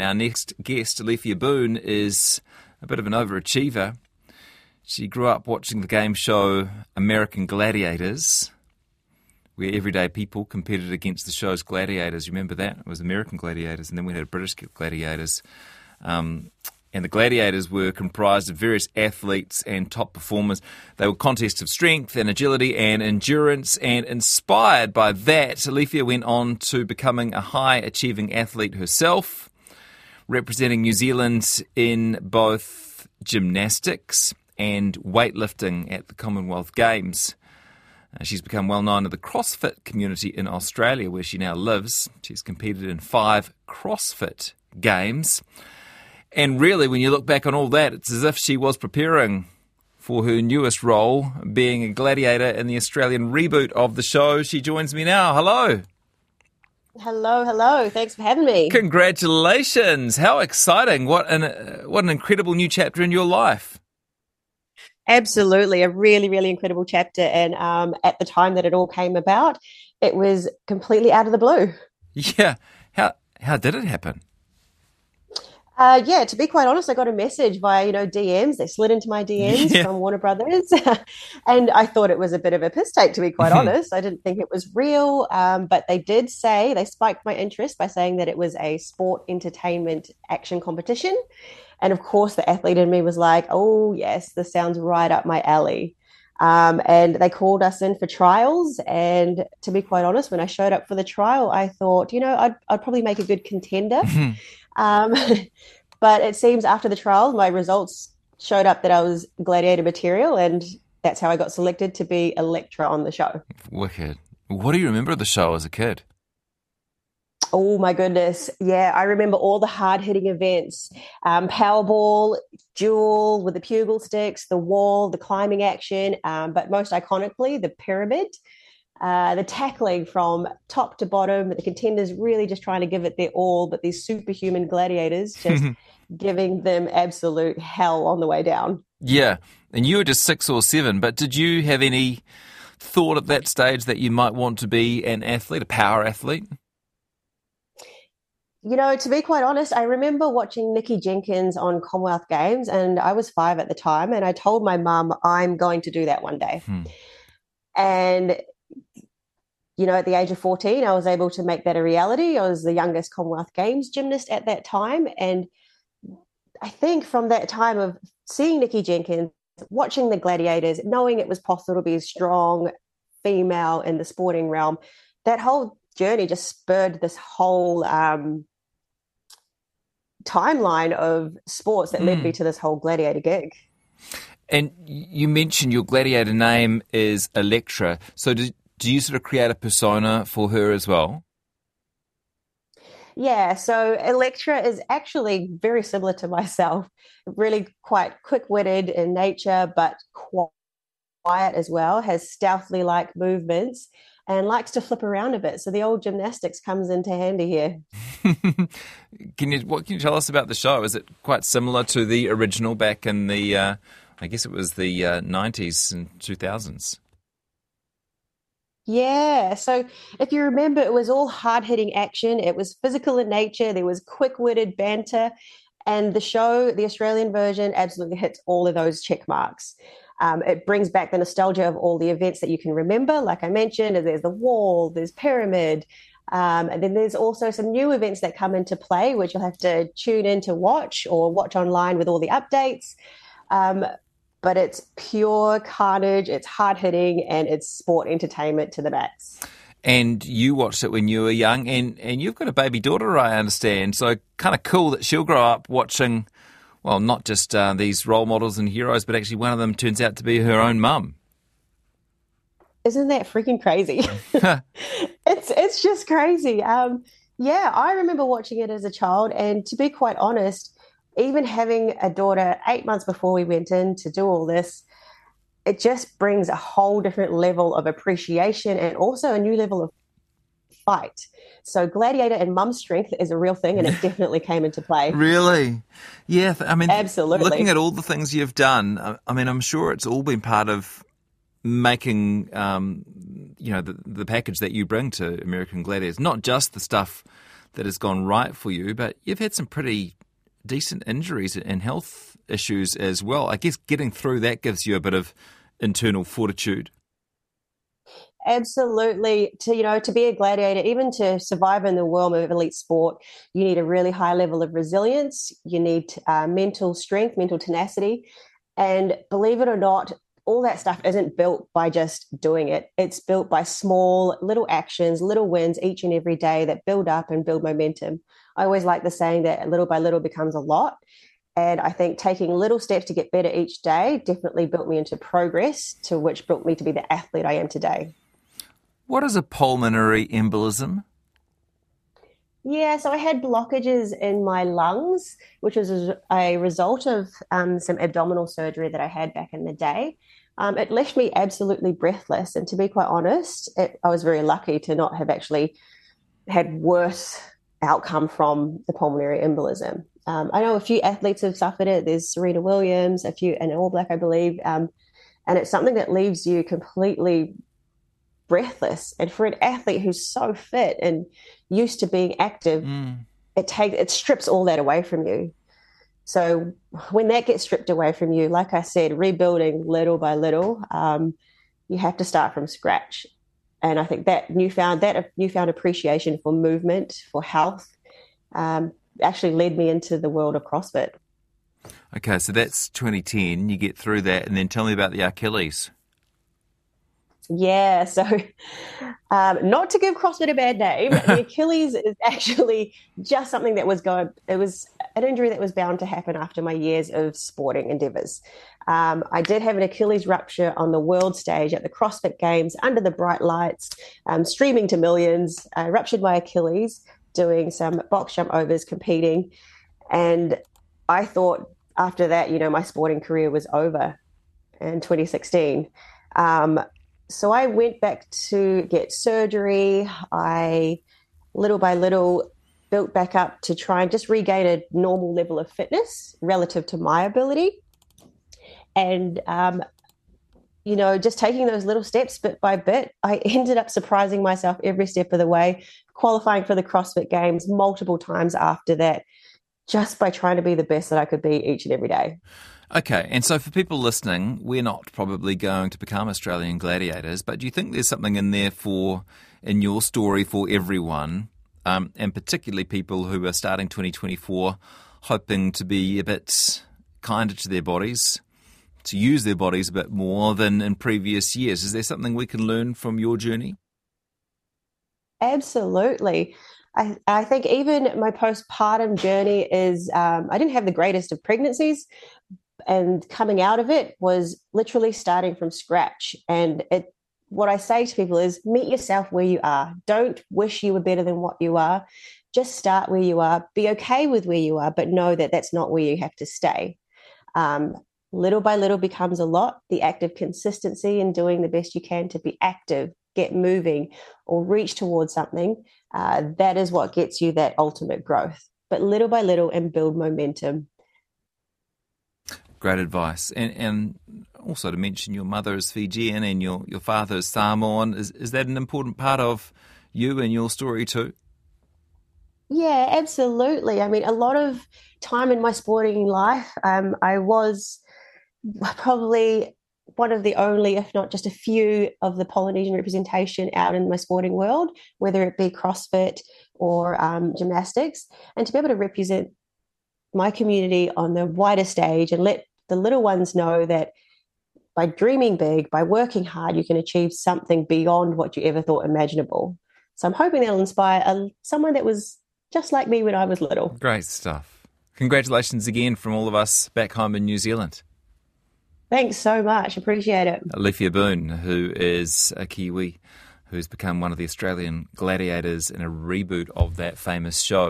Our next guest, Alethea Boon, is a bit of an overachiever. She grew up watching the game show American Gladiators, where everyday people competed against the show's gladiators. You remember that? It was American Gladiators, and then we had British Gladiators. Um, and the gladiators were comprised of various athletes and top performers. They were contests of strength and agility and endurance, and inspired by that, Alethea went on to becoming a high achieving athlete herself, representing New Zealand in both gymnastics and weightlifting at the Commonwealth Games. Uh, she's become well known in the CrossFit community in Australia, where she now lives. She's competed in five CrossFit Games. And really, when you look back on all that, it's as if she was preparing for her newest role, being a gladiator in the Australian reboot of the show. She joins me now. Hello. Hello, hello. Thanks for having me. Congratulations. How exciting. What an uh, what an incredible new chapter in your life. Absolutely. A really, really incredible chapter. And um, at the time that it all came about, it was completely out of the blue. Yeah. How how did it happen? Uh, yeah, to be quite honest, I got a message via you know DMs. They slid into my DMs yeah. from Warner Brothers, and I thought it was a bit of a piss take. To be quite mm-hmm. honest, I didn't think it was real, um, but they did say they spiked my interest by saying that it was a sport entertainment action competition, and of course, the athlete in me was like, "Oh yes, this sounds right up my alley." Um, and they called us in for trials. And to be quite honest, when I showed up for the trial, I thought, you know, I'd, I'd probably make a good contender. Um, but it seems after the trial, my results showed up that I was gladiator material, and that's how I got selected to be Elektra on the show. Wicked. What do you remember of the show as a kid? Oh my goodness. Yeah, I remember all the hard hitting events um, Powerball, Duel with the Pugil sticks, the wall, the climbing action, um, but most iconically, the pyramid. Uh, the tackling from top to bottom, the contenders really just trying to give it their all, but these superhuman gladiators just giving them absolute hell on the way down. Yeah, and you were just six or seven, but did you have any thought at that stage that you might want to be an athlete, a power athlete? You know, to be quite honest, I remember watching Nikki Jenkins on Commonwealth Games, and I was five at the time, and I told my mum, I'm going to do that one day. Hmm. And you know, at the age of 14, I was able to make that a reality. I was the youngest Commonwealth Games gymnast at that time. And I think from that time of seeing Nikki Jenkins, watching the gladiators, knowing it was possible to be a strong female in the sporting realm, that whole journey just spurred this whole um, timeline of sports that mm. led me hmm. to this whole gladiator gig. And you mentioned your gladiator name is Elektra. So did, do you sort of create a persona for her as well? Yeah, so Elektra is actually very similar to myself, really quite quick witted in nature, but quiet as well, has stealthily like movements and likes to flip around a bit. So the old gymnastics comes into handy here. can you what can you tell us about the show? Is it quite similar to the original back in the uh, I guess it was the uh, 90s and 2000s? Yeah. So if you remember, it was all hard hitting action. It was physical in nature. There was quick witted banter. And the show, the Australian version, absolutely hits all of those check marks. Um, it brings back the nostalgia of all the events that you can remember. Like I mentioned, there's the wall, there's pyramid, um, and then there's also some new events that come into play, which you'll have to tune in to watch or watch online with all the updates. Um, but it's pure carnage, it's hard hitting, and it's sport entertainment to the max. And you watched it when you were young, and, and you've got a baby daughter, I understand. So kind of cool that she'll grow up watching, well, not just uh, these role models and heroes, but actually one of them turns out to be her own mum. Isn't that freaking crazy? it's it's just crazy. Um, yeah, I remember watching it as a child, and to be quite honest, even having a daughter eight months before we went in to do all this, it just brings a whole different level of appreciation and also a new level of fight. So gladiator and mum strength is a real thing, and it definitely came into play. Really? Yeah. I mean, absolutely. Looking at all the things you've done, I mean, I'm sure it's all been part of making, um, you know, the, the package that you bring to American Gladiators. Not just the stuff that has gone right for you, but you've had some pretty decent injuries and health issues as well. I guess getting through that gives you a bit of internal fortitude. Absolutely. To you know, to be a gladiator, even to survive in the world of elite sport, you need a really high level of resilience. You need uh, mental strength, mental tenacity, and believe it or not, all that stuff isn't built by just doing it. It's built by small little actions, little wins each and every day that build up and build momentum. I always like the saying that little by little becomes a lot. And I think taking little steps to get better each day definitely built me into progress, to which built me to be the athlete I am today. What is a pulmonary embolism? Yeah, so I had blockages in my lungs, which was a result of um, some abdominal surgery that I had back in the day. Um, it left me absolutely breathless. And to be quite honest, it, I was very lucky to not have actually had worse outcome from the pulmonary embolism. Um, I know a few athletes have suffered it. There's Serena Williams, a few, and All Black, I believe. Um, and it's something that leaves you completely breathless. And for an athlete who's so fit and used to being active, mm. it takes it strips all that away from you. So when that gets stripped away from you, like I said, rebuilding little by little, um, you have to start from scratch. And I think that newfound that newfound appreciation for movement, for health, um, actually led me into the world of CrossFit. Okay, so that's 2010. You get through that, and then tell me about the Achilles. Yeah, so um, not to give CrossFit a bad name, the Achilles is actually just something that was going. It was an injury that was bound to happen after my years of sporting endeavours. Um, I did have an Achilles rupture on the world stage at the CrossFit Games under the bright lights, um, streaming to millions. I ruptured my Achilles doing some box jump overs, competing, and I thought after that, you know, my sporting career was over in 2016. Um, so I went back to get surgery. I, little by little, built back up to try and just regain a normal level of fitness relative to my ability. And, um, you know, just taking those little steps bit by bit, I ended up surprising myself every step of the way, qualifying for the CrossFit Games multiple times after that, just by trying to be the best that I could be each and every day. Okay, and so for people listening, we're not probably going to become Australian gladiators, but do you think there's something in there for, in your story, for everyone, um, and particularly people who are starting 2024 hoping to be a bit kinder to their bodies, to use their bodies a bit more than in previous years? Is there something we can learn from your journey? Absolutely. I, I, think even my postpartum journey is um, I didn't have the greatest of pregnancies, and coming out of it was literally starting from scratch and it what i say to people is meet yourself where you are. Don't wish you were better than what you are. Just start where you are. Be okay with where you are but know that that's not where you have to stay. Um, little by little becomes a lot. The active consistency and doing the best you can to be active get moving or reach towards something uh, that is what gets you that ultimate growth. But little by little and build momentum Great advice. And, and also to mention your mother is Fijian and your, your father is Samoan. Is, is that an important part of you and your story too? Yeah, absolutely. I mean, a lot of time in my sporting life, um, I was probably one of the only, if not just a few, of the Polynesian representation out in my sporting world, whether it be CrossFit or um, gymnastics. And to be able to represent my community on the wider stage and let the little ones know that by dreaming big, by working hard, you can achieve something beyond what you ever thought imaginable. So I'm hoping that'll inspire a, someone that was just like me when I was little. Great stuff. Congratulations again from all of us back home in New Zealand. Thanks so much. Appreciate it. Alethea Boon, who is a Kiwi who's become one of the Australian gladiators in a reboot of that famous show.